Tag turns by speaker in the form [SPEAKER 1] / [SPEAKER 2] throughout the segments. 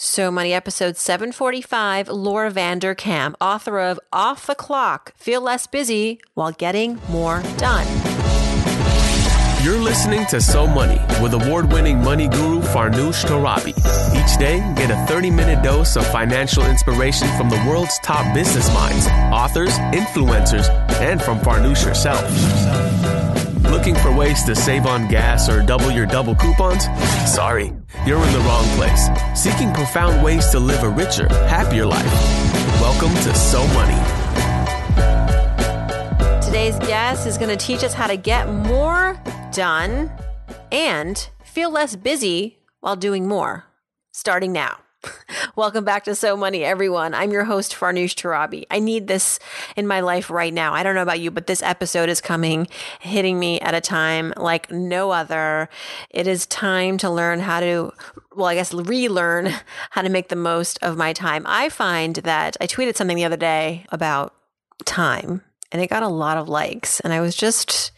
[SPEAKER 1] So Money episode 745, Laura Vanderkam, author of Off the Clock, Feel Less Busy While Getting More Done.
[SPEAKER 2] You're listening to So Money with award winning money guru Farnoosh Torabi. Each day, get a 30 minute dose of financial inspiration from the world's top business minds, authors, influencers, and from Farnoosh herself. Looking for ways to save on gas or double your double coupons? Sorry, you're in the wrong place. Seeking profound ways to live a richer, happier life. Welcome to So Money.
[SPEAKER 1] Today's guest is going to teach us how to get more done and feel less busy while doing more. Starting now. Welcome back to So Money, everyone. I'm your host, Farnoosh Torabi. I need this in my life right now. I don't know about you, but this episode is coming, hitting me at a time like no other. It is time to learn how to, well, I guess relearn how to make the most of my time. I find that I tweeted something the other day about time and it got a lot of likes. And I was just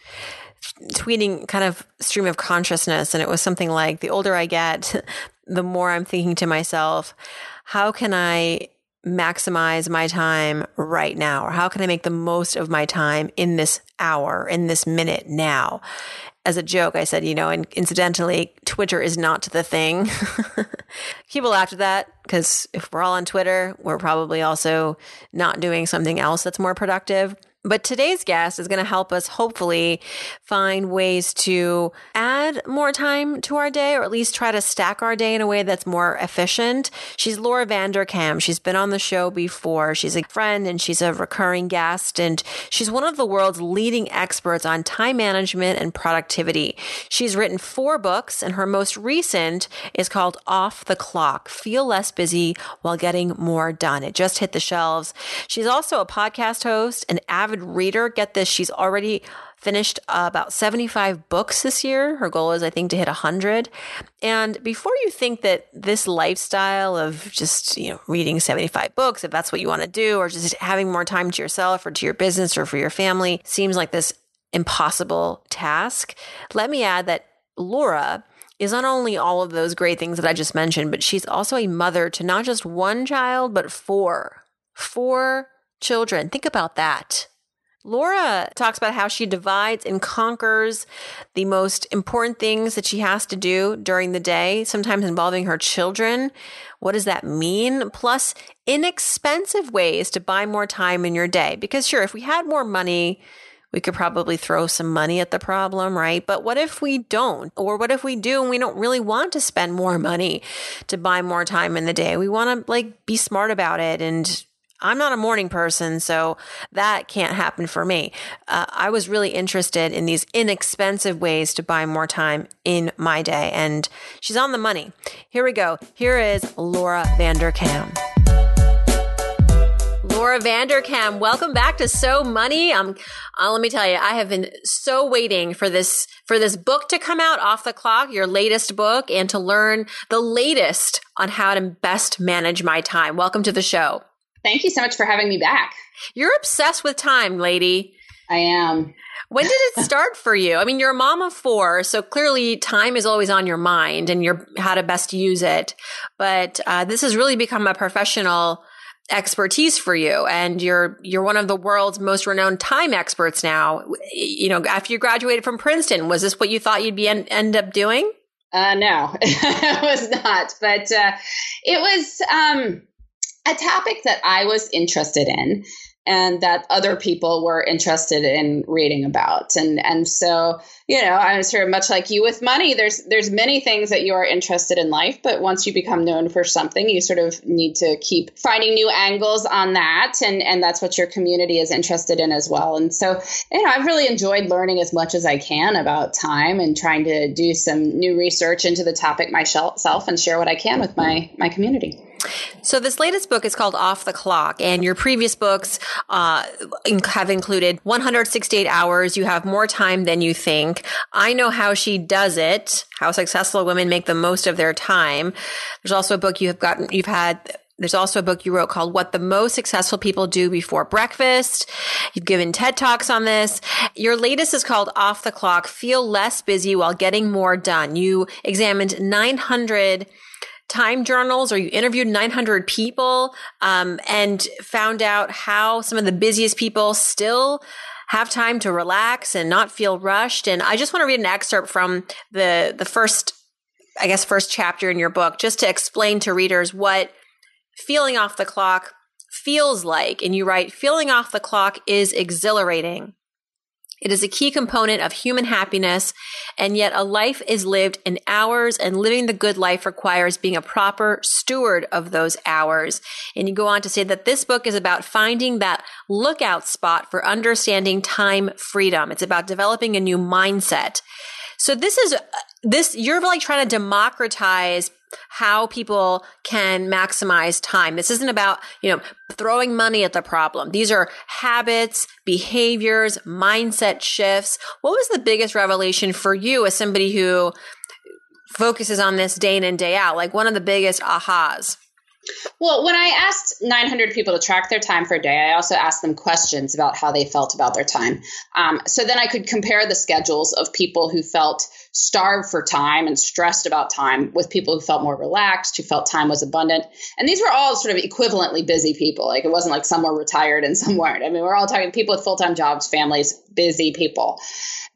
[SPEAKER 1] tweeting kind of stream of consciousness and it was something like the older I get, the more I'm thinking to myself, how can I maximize my time right now? Or how can I make the most of my time in this hour, in this minute now? As a joke, I said, you know, and incidentally, Twitter is not the thing. People laughed at that because if we're all on Twitter, we're probably also not doing something else that's more productive. But today's guest is going to help us hopefully find ways to add more time to our day or at least try to stack our day in a way that's more efficient. She's Laura Vanderkam. She's been on the show before. She's a friend and she's a recurring guest and she's one of the world's leading experts on time management and productivity. She's written four books and her most recent is called Off the Clock, Feel Less Busy While Getting More Done. It just hit the shelves. She's also a podcast host, an avid reader. Get this, she's already finished uh, about 75 books this year. Her goal is, I think, to hit 100. And before you think that this lifestyle of just, you know, reading 75 books, if that's what you want to do, or just having more time to yourself or to your business or for your family seems like this impossible task, let me add that Laura is not only all of those great things that I just mentioned, but she's also a mother to not just one child, but four. Four children. Think about that. Laura talks about how she divides and conquers the most important things that she has to do during the day, sometimes involving her children. What does that mean? Plus, inexpensive ways to buy more time in your day. Because, sure, if we had more money, we could probably throw some money at the problem, right? But what if we don't? Or what if we do and we don't really want to spend more money to buy more time in the day? We want to like be smart about it and I'm not a morning person, so that can't happen for me. Uh, I was really interested in these inexpensive ways to buy more time in my day, and she's on the money. Here we go. Here is Laura Vanderkam. Laura Vanderkam, welcome back to So Money. Um, uh, let me tell you, I have been so waiting for this for this book to come out off the clock, your latest book, and to learn the latest on how to best manage my time. Welcome to the show.
[SPEAKER 3] Thank you so much for having me back.
[SPEAKER 1] You're obsessed with time, lady.
[SPEAKER 3] I am.
[SPEAKER 1] When did it start for you? I mean, you're a mom of four, so clearly time is always on your mind and you're how to best use it. But uh, this has really become a professional expertise for you, and you're you're one of the world's most renowned time experts now. You know, after you graduated from Princeton, was this what you thought you'd be en- end up doing?
[SPEAKER 3] Uh, no, it was not. But uh, it was. Um, a topic that I was interested in and that other people were interested in reading about. And and so, you know, I'm sort of much like you with money. There's there's many things that you are interested in life, but once you become known for something, you sort of need to keep finding new angles on that. And and that's what your community is interested in as well. And so, you know, I've really enjoyed learning as much as I can about time and trying to do some new research into the topic myself and share what I can with my my community.
[SPEAKER 1] So this latest book is called Off the Clock, and your previous books uh, have included 168 hours. You have more time than you think. I know how she does it. How successful women make the most of their time. There's also a book you have gotten. You've had there's also a book you wrote called What the Most Successful People Do Before Breakfast. You've given TED Talks on this. Your latest is called Off the Clock Feel Less Busy While Getting More Done. You examined 900 time journals or you interviewed 900 people um, and found out how some of the busiest people still have time to relax and not feel rushed. And I just want to read an excerpt from the the first, I guess, first chapter in your book, just to explain to readers what feeling off the clock feels like. And you write, feeling off the clock is exhilarating. It is a key component of human happiness, and yet a life is lived in hours, and living the good life requires being a proper steward of those hours. And you go on to say that this book is about finding that lookout spot for understanding time freedom. It's about developing a new mindset. So this is uh, this you're like trying to democratize how people can maximize time. This isn't about, you know, throwing money at the problem. These are habits, behaviors, mindset shifts. What was the biggest revelation for you as somebody who focuses on this day in and day out? Like one of the biggest ahas?
[SPEAKER 3] Well, when I asked 900 people to track their time for a day, I also asked them questions about how they felt about their time. Um, so then I could compare the schedules of people who felt starved for time and stressed about time with people who felt more relaxed, who felt time was abundant. And these were all sort of equivalently busy people. Like it wasn't like some were retired and some weren't. I mean, we're all talking people with full time jobs, families, busy people.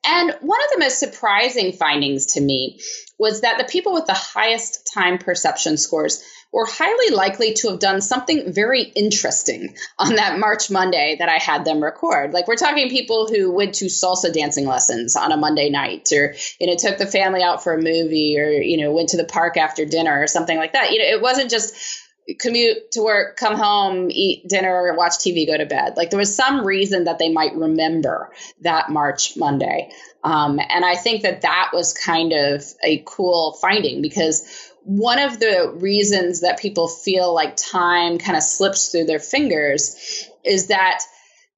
[SPEAKER 3] And one of the most surprising findings to me was that the people with the highest time perception scores were highly likely to have done something very interesting on that March Monday that I had them record. Like we're talking people who went to salsa dancing lessons on a Monday night or, you know, took the family out for a movie or, you know, went to the park after dinner or something like that. You know, it wasn't just commute to work, come home, eat dinner, watch TV, go to bed. Like there was some reason that they might remember that March Monday. Um, and I think that that was kind of a cool finding because one of the reasons that people feel like time kind of slips through their fingers is that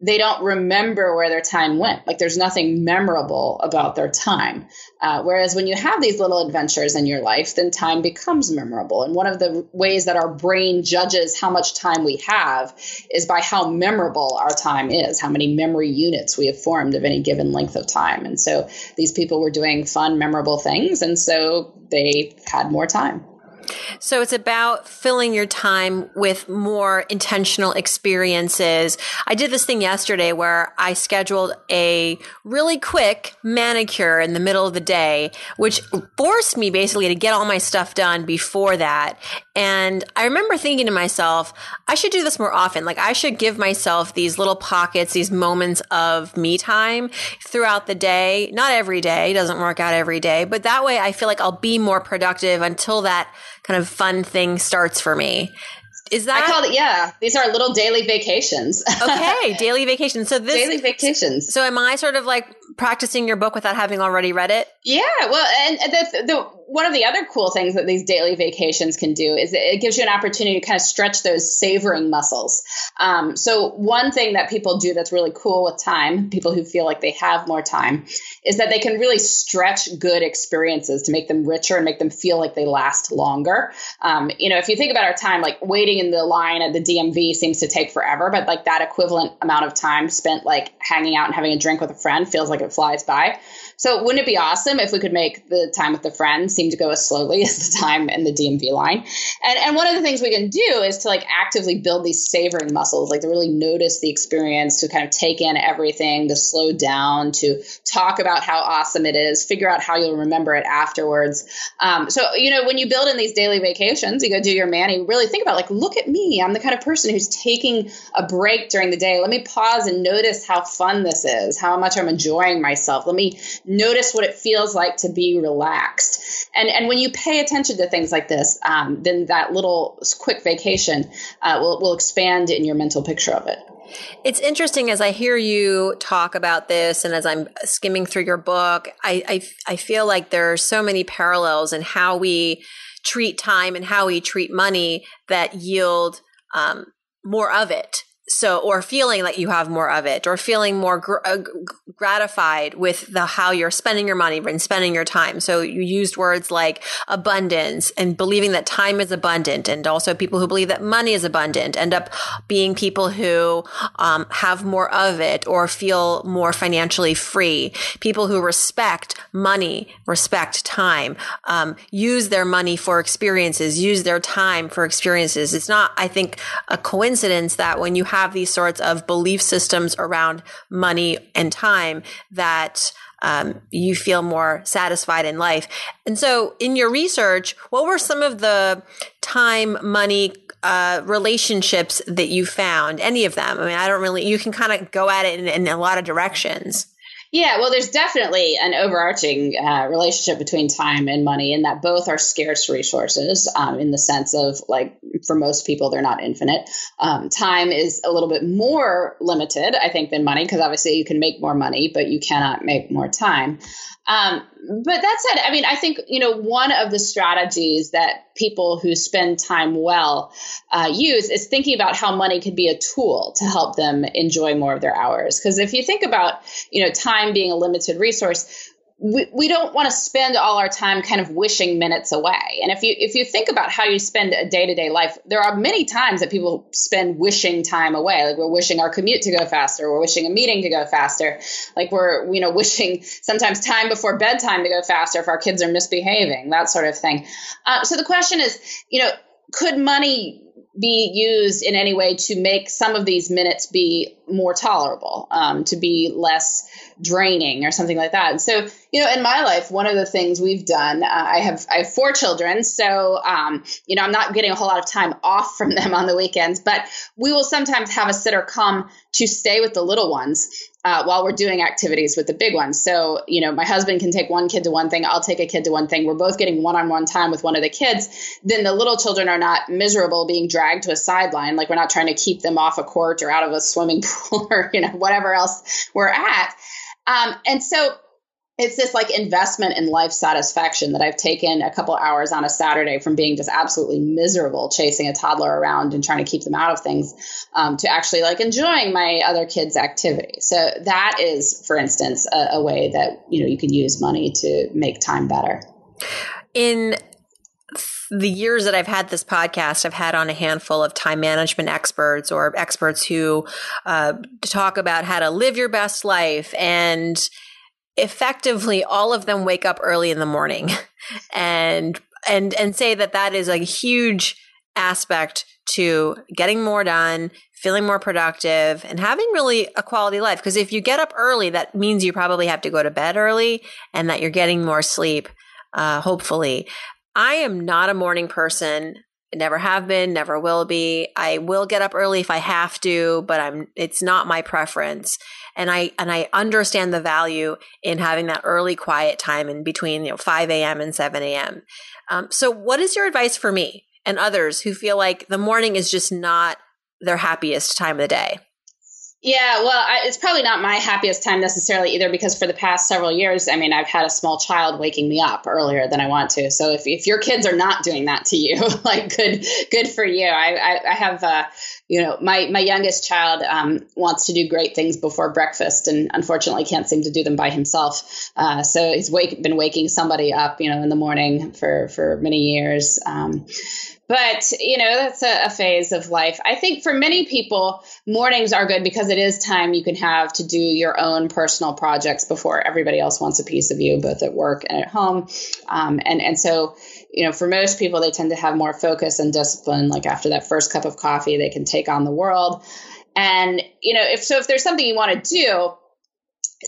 [SPEAKER 3] they don't remember where their time went. Like there's nothing memorable about their time. Uh, whereas when you have these little adventures in your life, then time becomes memorable. And one of the ways that our brain judges how much time we have is by how memorable our time is, how many memory units we have formed of any given length of time. And so these people were doing fun, memorable things. And so they had more time.
[SPEAKER 1] So it's about filling your time with more intentional experiences. I did this thing yesterday where I scheduled a really quick manicure in the middle of the day, which forced me basically to get all my stuff done before that. And I remember thinking to myself, I should do this more often. Like I should give myself these little pockets, these moments of me time throughout the day. Not every day, doesn't work out every day, but that way I feel like I'll be more productive until that kind of fun thing starts for me. Is that
[SPEAKER 3] I called it yeah. These are little daily vacations.
[SPEAKER 1] okay, daily vacations. So this
[SPEAKER 3] daily vacations.
[SPEAKER 1] So am I sort of like practicing your book without having already read it?
[SPEAKER 3] Yeah. Well, and the, the one of the other cool things that these daily vacations can do is it gives you an opportunity to kind of stretch those savoring muscles. Um, so one thing that people do that's really cool with time, people who feel like they have more time, is that they can really stretch good experiences to make them richer and make them feel like they last longer. Um, you know, if you think about our time, like waiting in the line at the DMV seems to take forever, but like that equivalent amount of time spent like hanging out and having a drink with a friend feels like it flies by. So wouldn't it be awesome if we could make the time with the friends seem to go as slowly as the time in the DMV line? And and one of the things we can do is to like actively build these savoring muscles, like to really notice the experience, to kind of take in everything, to slow down, to talk about how awesome it is, figure out how you'll remember it afterwards. Um, so you know when you build in these daily vacations, you go do your mani, really think about like, look at me, I'm the kind of person who's taking a break during the day. Let me pause and notice how fun this is, how much I'm enjoying myself. Let me notice what it feels like to be relaxed. And and when you pay attention to things like this, um, then that little quick vacation uh, will will expand in your mental picture of it.
[SPEAKER 1] It's interesting as I hear you talk about this and as I'm skimming through your book, I, I, I feel like there are so many parallels in how we treat time and how we treat money that yield um, more of it so or feeling that you have more of it or feeling more gr- uh, gratified with the how you're spending your money and spending your time. So you used words like abundance and believing that time is abundant and also people who believe that money is abundant end up being people who um, have more of it or feel more financially free. People who respect money respect time um, use their money for experiences use their time for experiences. It's not i think a coincidence that when you have have these sorts of belief systems around money and time that um, you feel more satisfied in life. And so, in your research, what were some of the time, money, uh, relationships that you found? Any of them? I mean, I don't really, you can kind of go at it in, in a lot of directions.
[SPEAKER 3] Yeah, well, there's definitely an overarching uh, relationship between time and money, and that both are scarce resources um, in the sense of like for most people, they're not infinite. Um, time is a little bit more limited, I think, than money because obviously you can make more money, but you cannot make more time. Um, but that said, I mean, I think, you know, one of the strategies that people who spend time well uh, use is thinking about how money could be a tool to help them enjoy more of their hours. Because if you think about, you know, time being a limited resource, we, we don't want to spend all our time kind of wishing minutes away. And if you if you think about how you spend a day-to-day life, there are many times that people spend wishing time away. Like we're wishing our commute to go faster, we're wishing a meeting to go faster. Like we're, you know, wishing sometimes time before bedtime to go faster if our kids are misbehaving, that sort of thing. Uh, so the question is, you know, could money be used in any way to make some of these minutes be more tolerable, um, to be less draining or something like that. And so, you know, in my life, one of the things we've done, uh, I have I have four children, so um, you know, I'm not getting a whole lot of time off from them on the weekends, but we will sometimes have a sitter come to stay with the little ones uh, while we're doing activities with the big ones. So, you know, my husband can take one kid to one thing, I'll take a kid to one thing. We're both getting one on one time with one of the kids. Then the little children are not miserable being dragged to a sideline. Like we're not trying to keep them off a court or out of a swimming pool or, you know, whatever else we're at. Um, and so it's this like investment in life satisfaction that I've taken a couple hours on a Saturday from being just absolutely miserable chasing a toddler around and trying to keep them out of things um, to actually like enjoying my other kids' activity. So that is, for instance, a, a way that you know you can use money to make time better.
[SPEAKER 1] In the years that I've had this podcast, I've had on a handful of time management experts or experts who uh, talk about how to live your best life. And effectively all of them wake up early in the morning and and and say that that is a huge aspect to getting more done feeling more productive and having really a quality life. Because if you get up early that means you probably have to go to bed early and that you're getting more sleep uh, hopefully i am not a morning person never have been never will be i will get up early if i have to but i'm it's not my preference and I and I understand the value in having that early quiet time in between you know 5 a.m. and 7 a.m. Um, so, what is your advice for me and others who feel like the morning is just not their happiest time of the day?
[SPEAKER 3] Yeah, well, I, it's probably not my happiest time necessarily either because for the past several years, I mean, I've had a small child waking me up earlier than I want to. So if, if your kids are not doing that to you, like good good for you. I I, I have uh, you know my my youngest child um, wants to do great things before breakfast and unfortunately can't seem to do them by himself. Uh, so he's wake, been waking somebody up, you know, in the morning for for many years. Um, but you know that's a, a, phase of life. I think for many people mornings are good because it is time you can have to do your own personal projects before everybody else wants a piece of you both at work and at home. Um, and and so you know for most people they tend to have more focus and discipline. Like after that first cup of coffee they can take on the world. And you know if so if there's something you want to do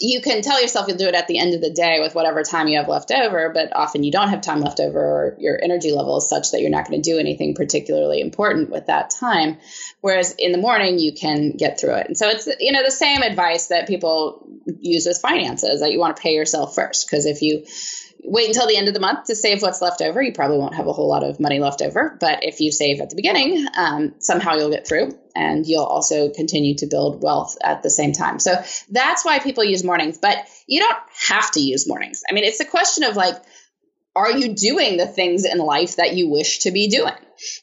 [SPEAKER 3] you can tell yourself you'll do it at the end of the day with whatever time you have left over, but often you don't have time left over, or your energy level is such that you're not going to do anything particularly important with that time. Whereas in the morning, you can get through it. And so it's, you know, the same advice that people use with finances that you want to pay yourself first. Because if you wait until the end of the month to save what's left over. You probably won't have a whole lot of money left over, but if you save at the beginning, um, somehow you'll get through and you'll also continue to build wealth at the same time. So that's why people use mornings, but you don't have to use mornings. I mean, it's a question of like, are you doing the things in life that you wish to be doing?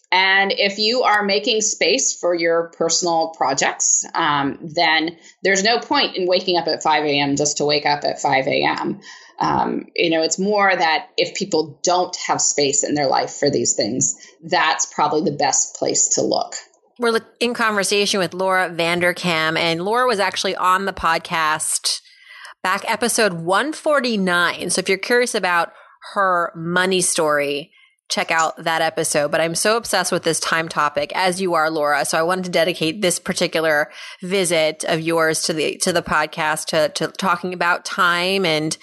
[SPEAKER 3] And if you are making space for your personal projects, um, then there's no point in waking up at 5 a.m. just to wake up at 5 a.m. Um, you know, it's more that if people don't have space in their life for these things, that's probably the best place to look.
[SPEAKER 1] We're in conversation with Laura Vanderkam, and Laura was actually on the podcast back episode 149. So if you're curious about her money story, check out that episode. But I'm so obsessed with this time topic, as you are, Laura. So I wanted to dedicate this particular visit of yours to the to the podcast to to talking about time. And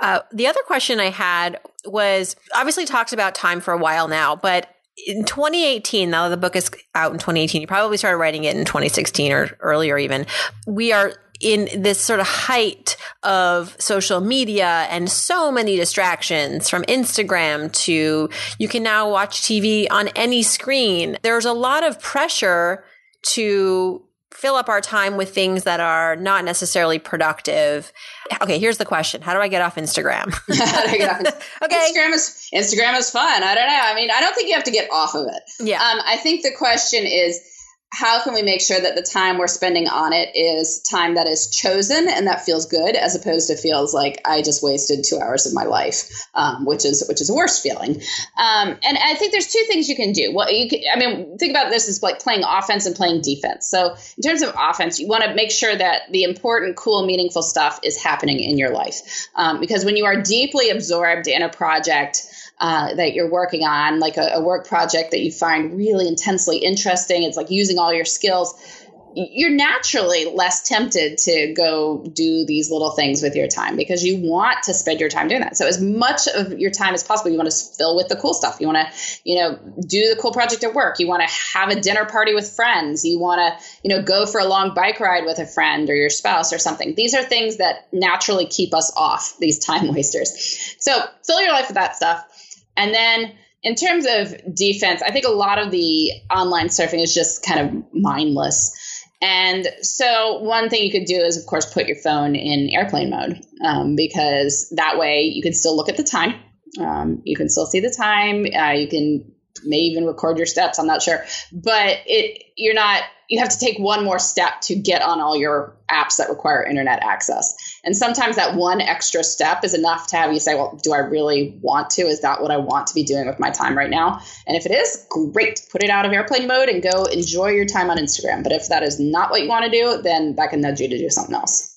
[SPEAKER 1] uh, the other question I had was obviously talked about time for a while now, but in 2018, now the book is out in 2018, you probably started writing it in 2016 or earlier even. We are in this sort of height of social media and so many distractions from Instagram to you can now watch TV on any screen. There's a lot of pressure to fill up our time with things that are not necessarily productive. Okay, here's the question: How do I get off Instagram?
[SPEAKER 3] okay, Instagram is Instagram is fun. I don't know. I mean, I don't think you have to get off of it.
[SPEAKER 1] Yeah.
[SPEAKER 3] Um, I think the question is how can we make sure that the time we're spending on it is time that is chosen and that feels good as opposed to feels like i just wasted two hours of my life um, which is which is a worse feeling. Um, and i think there's two things you can do. What you can, i mean think about this as like playing offense and playing defense. So in terms of offense you want to make sure that the important cool meaningful stuff is happening in your life. Um, because when you are deeply absorbed in a project uh, that you're working on, like a, a work project that you find really intensely interesting. It's like using all your skills you're naturally less tempted to go do these little things with your time because you want to spend your time doing that. So as much of your time as possible, you want to fill with the cool stuff. You want to, you know, do the cool project at work. You want to have a dinner party with friends. You want to, you know, go for a long bike ride with a friend or your spouse or something. These are things that naturally keep us off these time wasters. So fill your life with that stuff. And then in terms of defense, I think a lot of the online surfing is just kind of mindless. And so, one thing you could do is, of course, put your phone in airplane mode um, because that way you can still look at the time. Um, you can still see the time. Uh, you can may even record your steps. I'm not sure, but it you're not you have to take one more step to get on all your apps that require internet access. And sometimes that one extra step is enough to have you say, well, do I really want to? Is that what I want to be doing with my time right now? And if it is, great. Put it out of airplane mode and go enjoy your time on Instagram. But if that is not what you want to do, then that can nudge you to do something else.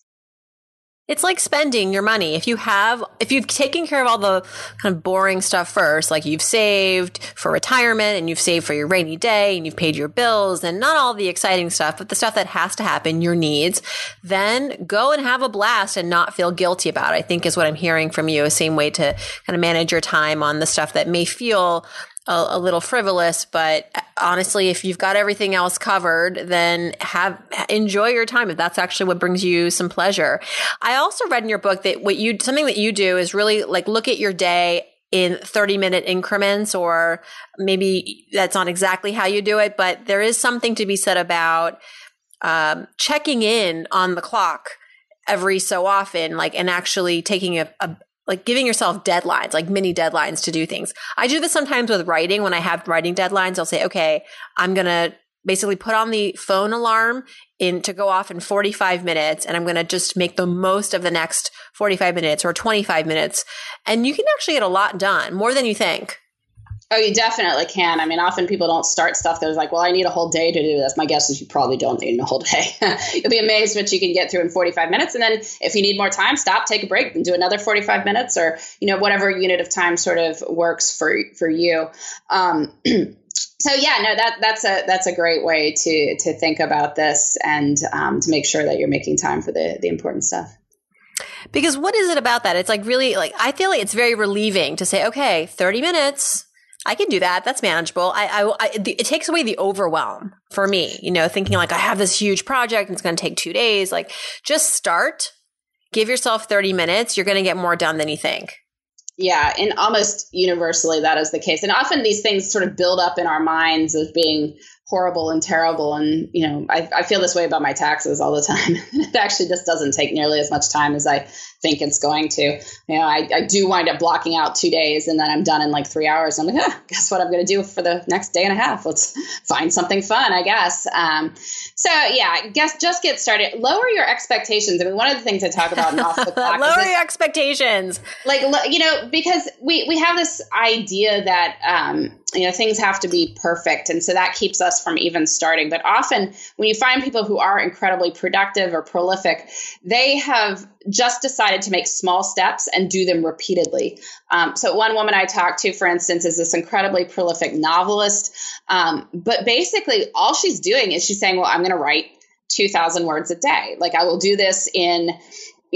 [SPEAKER 1] It's like spending your money. If you have, if you've taken care of all the kind of boring stuff first, like you've saved for retirement and you've saved for your rainy day and you've paid your bills and not all the exciting stuff, but the stuff that has to happen, your needs, then go and have a blast and not feel guilty about it. I think is what I'm hearing from you. A same way to kind of manage your time on the stuff that may feel a, a, little frivolous, but honestly, if you've got everything else covered, then have enjoy your time if that's actually what brings you some pleasure. I also read in your book that what you something that you do is really like look at your day in 30 minute increments or maybe that's not exactly how you do it, but there is something to be said about um, checking in on the clock every so often, like, and actually taking a, a, like giving yourself deadlines, like mini deadlines to do things. I do this sometimes with writing. When I have writing deadlines, I'll say, okay, I'm going to basically put on the phone alarm in to go off in 45 minutes and I'm going to just make the most of the next 45 minutes or 25 minutes. And you can actually get a lot done, more than you think.
[SPEAKER 3] Oh, you definitely can. I mean, often people don't start stuff that's like, well, I need a whole day to do this. My guess is you probably don't need a whole day. You'll be amazed what you can get through in 45 minutes. And then if you need more time, stop, take a break, and do another 45 minutes or, you know, whatever unit of time sort of works for, for you. Um, so yeah, no, that that's a that's a great way to to think about this and um, to make sure that you're making time for the the important stuff.
[SPEAKER 1] Because what is it about that? It's like really like I feel like it's very relieving to say, okay, 30 minutes I can do that. That's manageable. I, I, I, it takes away the overwhelm for me, you know, thinking like I have this huge project and it's going to take two days. Like just start, give yourself 30 minutes. You're going to get more done than you think.
[SPEAKER 3] Yeah. And almost universally that is the case. And often these things sort of build up in our minds as being horrible and terrible. And, you know, I, I feel this way about my taxes all the time. it actually just doesn't take nearly as much time as I think it's going to. You know, I, I do wind up blocking out two days and then I'm done in like three hours. I'm like, ah, guess what I'm going to do for the next day and a half? Let's find something fun, I guess. Um, so yeah, guess just get started. Lower your expectations. I mean, one of the things I talk about in off the clock.
[SPEAKER 1] Lower your expectations.
[SPEAKER 3] Like you know, because we we have this idea that um, you know things have to be perfect. And so that keeps us from even starting. But often when you find people who are incredibly productive or prolific they have just decided to make small steps and do them repeatedly. Um, so one woman i talked to for instance is this incredibly prolific novelist. Um, but basically all she's doing is she's saying well i'm going to write 2000 words a day. Like i will do this in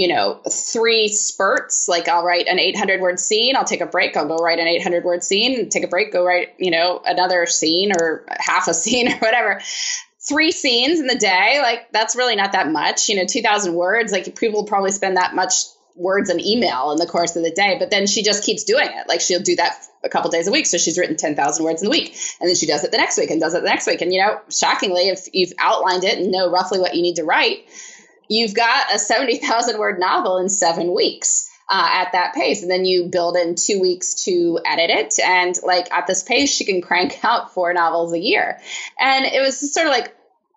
[SPEAKER 3] you know, three spurts. Like I'll write an 800 word scene, I'll take a break, I'll go write an 800 word scene, take a break, go write, you know, another scene or half a scene or whatever. Three scenes in the day, like that's really not that much. You know, 2,000 words, like people probably spend that much words and email in the course of the day, but then she just keeps doing it. Like she'll do that a couple days a week. So she's written 10,000 words in the week. And then she does it the next week and does it the next week. And, you know, shockingly, if you've outlined it and know roughly what you need to write, you've got a 70,000 word novel in seven weeks. Uh, at that pace. And then you build in two weeks to edit it. And like at this pace, she can crank out four novels a year. And it was just sort of like,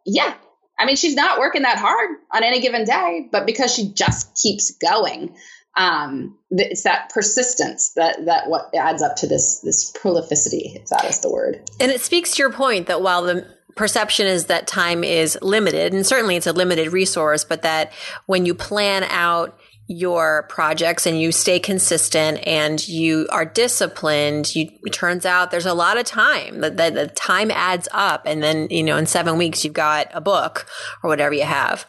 [SPEAKER 3] yeah. I mean, she's not working that hard on any given day, but because she just keeps going, um, it's that persistence that that what adds up to this this prolificity. If that is the word.
[SPEAKER 1] And it speaks to your point that while the perception is that time is limited and certainly it's a limited resource but that when you plan out your projects and you stay consistent and you are disciplined you it turns out there's a lot of time that the, the, time adds up and then you know in seven weeks you've got a book or whatever you have.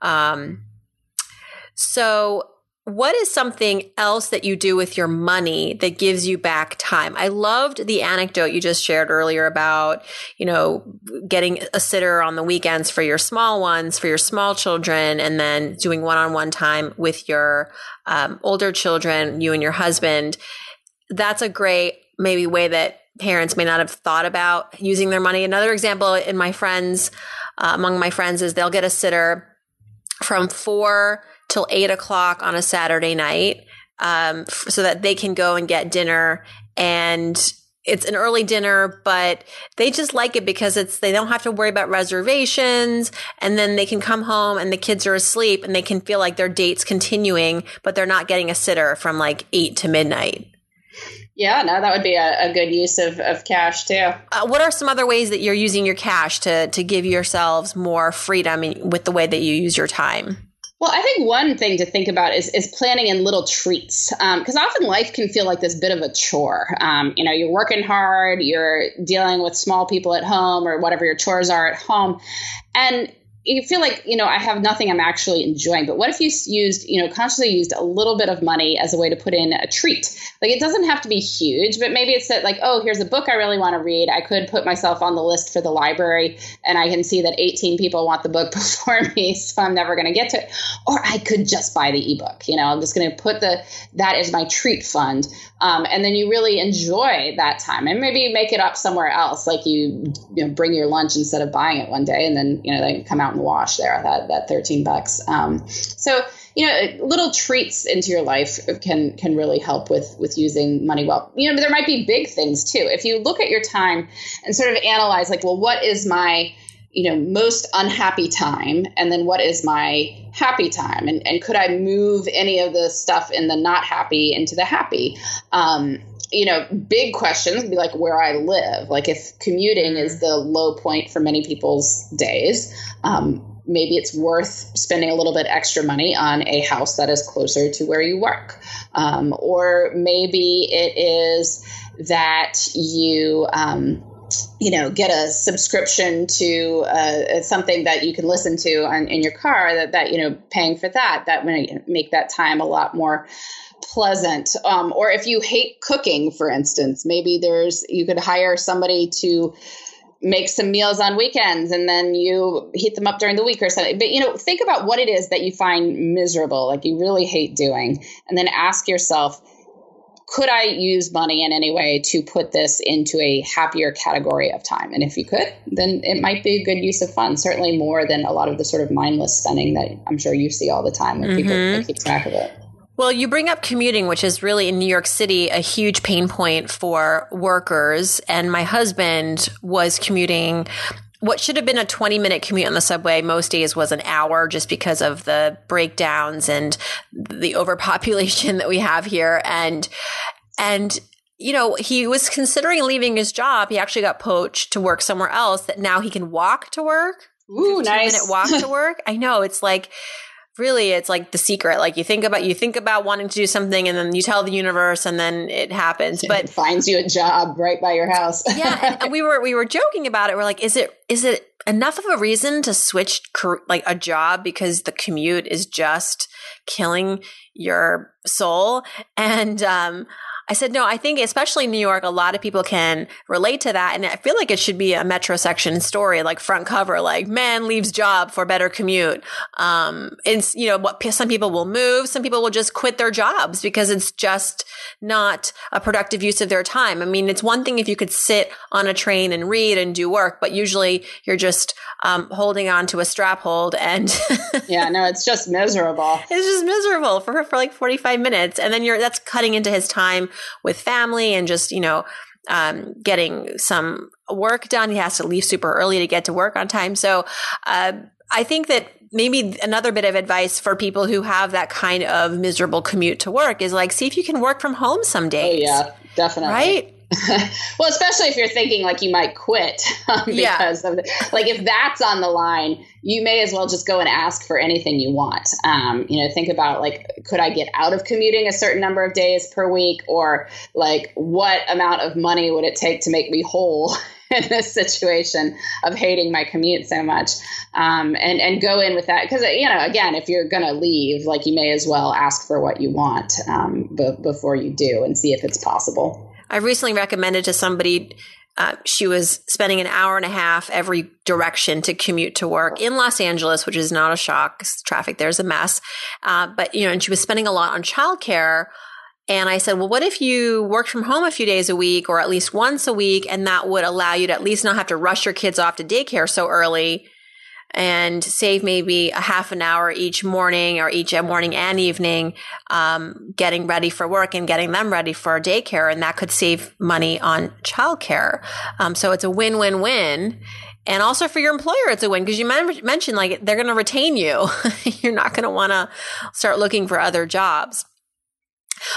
[SPEAKER 1] Um, so what is something else that you do with your money that gives you back time? I loved the anecdote you just shared earlier about, you know, getting a sitter on the weekends for your small ones, for your small children, and then doing one on one time with your um, older children, you and your husband. That's a great, maybe, way that parents may not have thought about using their money. Another example in my friends, uh, among my friends, is they'll get a sitter from four till eight o'clock on a Saturday night um, f- so that they can go and get dinner. And it's an early dinner, but they just like it because it's, they don't have to worry about reservations. And then they can come home and the kids are asleep and they can feel like their date's continuing, but they're not getting a sitter from like eight to midnight.
[SPEAKER 3] Yeah, no, that would be a, a good use of, of cash too.
[SPEAKER 1] Uh, what are some other ways that you're using your cash to to give yourselves more freedom with the way that you use your time?
[SPEAKER 3] Well, I think one thing to think about is, is planning in little treats because um, often life can feel like this bit of a chore. Um, you know, you're working hard, you're dealing with small people at home or whatever your chores are at home. And you feel like you know i have nothing i'm actually enjoying but what if you used you know consciously used a little bit of money as a way to put in a treat? Like it doesn't have to be huge but maybe it's that like oh here's a book i really want to read. I could put myself on the list for the library and i can see that 18 people want the book before me so i'm never going to get to it. Or i could just buy the ebook you know i'm just going to put the that is my treat fund um, and then you really enjoy that time and maybe make it up somewhere else like you, you know, bring your lunch instead of buying it one day and then you know they come out and wash there that that 13 bucks. Um, so you know little treats into your life can can really help with with using money. Well you know there might be big things too. If you look at your time and sort of analyze like well what is my you know most unhappy time? And then what is my happy time? And, and could i move any of the stuff in the not happy into the happy? Um, you know big questions would be like where i live. Like if commuting is the low point for many people's days um, maybe it's worth spending a little bit extra money on a house that is closer to where you work. Um, or maybe it is that you um, you know get a subscription to uh, something that you can listen to on, in your car that, that you know paying for that that might make that time a lot more pleasant um, or if you hate cooking for instance maybe there's you could hire somebody to make some meals on weekends and then you heat them up during the week or something but you know think about what it is that you find miserable like you really hate doing and then ask yourself could I use money in any way to put this into a happier category of time? And if you could, then it might be a good use of funds, certainly more than a lot of the sort of mindless spending that I'm sure you see all the time when mm-hmm. people keep track of it.
[SPEAKER 1] Well, you bring up commuting, which is really in New York City a huge pain point for workers. And my husband was commuting what should have been a 20 minute commute on the subway most days was an hour just because of the breakdowns and the overpopulation that we have here. And and you know he was considering leaving his job. He actually got poached to work somewhere else that now he can walk to work.
[SPEAKER 3] Ooh, nice
[SPEAKER 1] minute walk to work. I know. It's like really it's like the secret. Like you think about you think about wanting to do something and then you tell the universe and then it happens. But
[SPEAKER 3] it finds you a job right by your house.
[SPEAKER 1] Yeah and, we were we were joking about it. We're like is it is it enough of a reason to switch like a job because the commute is just killing your soul? And um I said, no, I think especially in New York, a lot of people can relate to that. And I feel like it should be a metro section story, like front cover, like man leaves job for better commute. Um, and you know, what some people will move, some people will just quit their jobs because it's just not a productive use of their time. I mean, it's one thing if you could sit on a train and read and do work, but usually you're just um, holding on to a strap hold and
[SPEAKER 3] yeah, no, it's just miserable.
[SPEAKER 1] It's just miserable for for like 45 minutes. And then you're, that's cutting into his time with family and just, you know, um, getting some work done. He has to leave super early to get to work on time. So, uh, I think that maybe another bit of advice for people who have that kind of miserable commute to work is like, see if you can work from home some days.
[SPEAKER 3] Oh, yeah, definitely.
[SPEAKER 1] Right?
[SPEAKER 3] well, especially if you're thinking like you might quit um, because yeah. of the, like if that's on the line, you may as well just go and ask for anything you want. Um, you know, think about like could I get out of commuting a certain number of days per week, or like what amount of money would it take to make me whole in this situation of hating my commute so much um, and and go in with that because you know again if you're gonna leave like you may as well ask for what you want um, b- before you do and see if it's possible
[SPEAKER 1] I recently recommended to somebody uh, she was spending an hour and a half every direction to commute to work in Los Angeles, which is not a shock. Traffic there's a mess, uh, but you know, and she was spending a lot on childcare. And I said, well, what if you worked from home a few days a week, or at least once a week, and that would allow you to at least not have to rush your kids off to daycare so early, and save maybe a half an hour each morning or each morning and evening um, getting ready for work and getting them ready for daycare and that could save money on childcare. Um, so it's a win-win-win and also for your employer it's a win because you mentioned like they're going to retain you. You're not going to want to start looking for other jobs.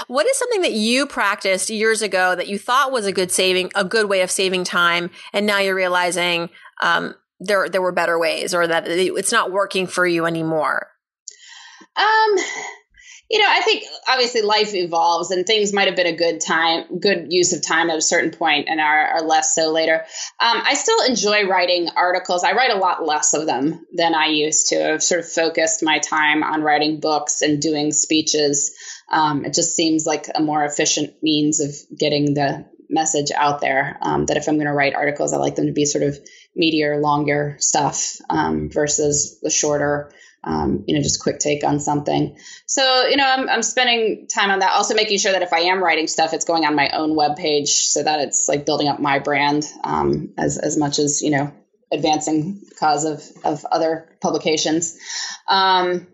[SPEAKER 1] What is something that you practiced years ago that you thought was a good saving, a good way of saving time, and now you're realizing um, there there were better ways or that it's not working for you anymore?
[SPEAKER 3] Um you know, I think obviously life evolves and things might have been a good time, good use of time at a certain point and are, are less so later. Um, I still enjoy writing articles. I write a lot less of them than I used to. I've sort of focused my time on writing books and doing speeches. Um, it just seems like a more efficient means of getting the message out there. Um, that if I'm going to write articles, I like them to be sort of meatier, longer stuff um, versus the shorter, um, you know, just quick take on something. So, you know, I'm, I'm spending time on that. Also making sure that if I am writing stuff, it's going on my own web page so that it's like building up my brand um, as, as much as, you know, advancing the cause of, of other publications. Um,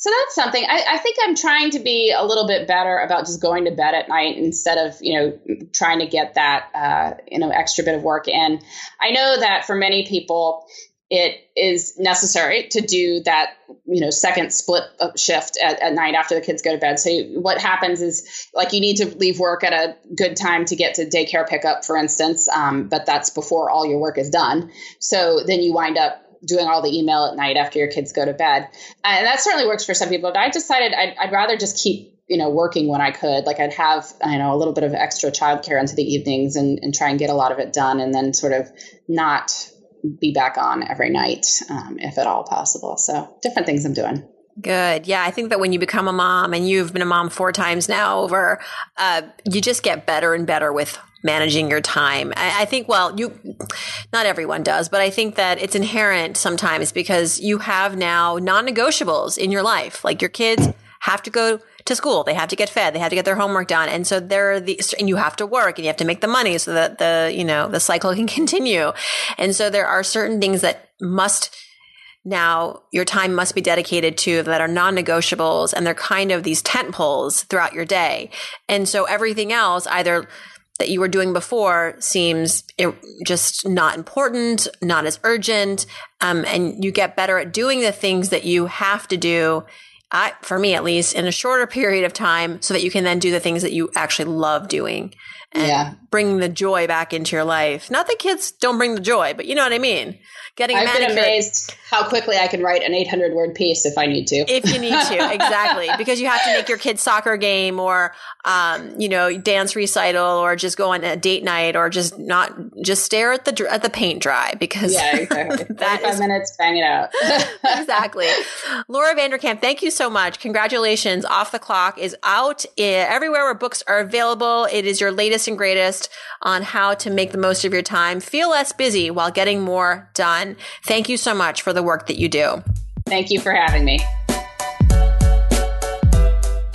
[SPEAKER 3] so that's something. I, I, think I'm trying to be a little bit better about just going to bed at night instead of you know trying to get that uh, you know extra bit of work in. I know that for many people it is necessary to do that you know second split shift at, at night after the kids go to bed. So what happens is like you need to leave work at a good time to get to daycare pickup for instance um, but that's before all your work is done. So then you wind up doing all the email at night after your kids go to bed. And that certainly works for some people. But I decided I'd, I'd rather just keep you know working when I could. Like I'd have you know a little bit of extra childcare into the evenings and, and try and get a lot of it done, and then sort of not be back on every night um, if at all possible. So different things I'm doing.
[SPEAKER 1] Good. Yeah. I think that when you become a mom and you've been a mom four times now over, uh, you just get better and better with managing your time. I, I, think, well, you, not everyone does, but I think that it's inherent sometimes because you have now non negotiables in your life. Like your kids have to go to school. They have to get fed. They have to get their homework done. And so there are the, and you have to work and you have to make the money so that the, you know, the cycle can continue. And so there are certain things that must, now your time must be dedicated to that are non-negotiables and they're kind of these tent poles throughout your day. And so everything else either that you were doing before seems just not important, not as urgent, um, and you get better at doing the things that you have to do. I, for me, at least, in a shorter period of time, so that you can then do the things that you actually love doing and yeah. bring the joy back into your life. Not that kids don't bring the joy, but you know what I mean
[SPEAKER 3] getting I've been amazed how quickly I can write an 800 word piece if I need to.
[SPEAKER 1] If you need to, exactly. because you have to make your kid's soccer game or, um, you know, dance recital or just go on a date night or just not, just stare at the, at the paint dry because
[SPEAKER 3] yeah, exactly. that is, minutes, bang it out.
[SPEAKER 1] exactly. Laura Vanderkam, thank you so much. Congratulations. Off the Clock is out everywhere where books are available. It is your latest and greatest on how to make the most of your time, feel less busy while getting more done. Thank you so much for the work that you do.
[SPEAKER 3] Thank you for having me.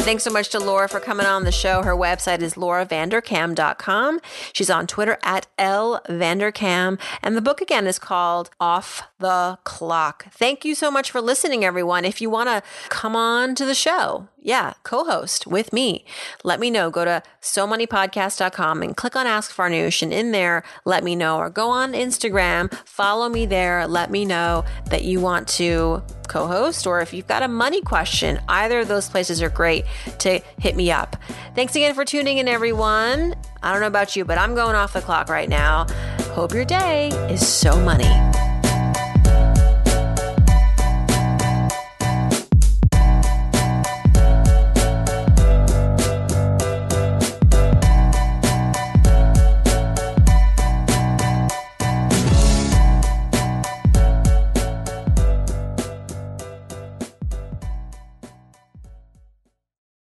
[SPEAKER 1] Thanks so much to Laura for coming on the show. Her website is lauravanderkam.com. She's on Twitter at L Vanderkam. And the book again is called Off the Clock. Thank you so much for listening, everyone. If you want to come on to the show, yeah, co-host with me. Let me know. Go to so somoneypodcast.com and click on Ask Farnoosh and in there, let me know or go on Instagram, follow me there. Let me know that you want to co-host or if you've got a money question, either of those places are great to hit me up. Thanks again for tuning in everyone. I don't know about you, but I'm going off the clock right now. Hope your day is so money.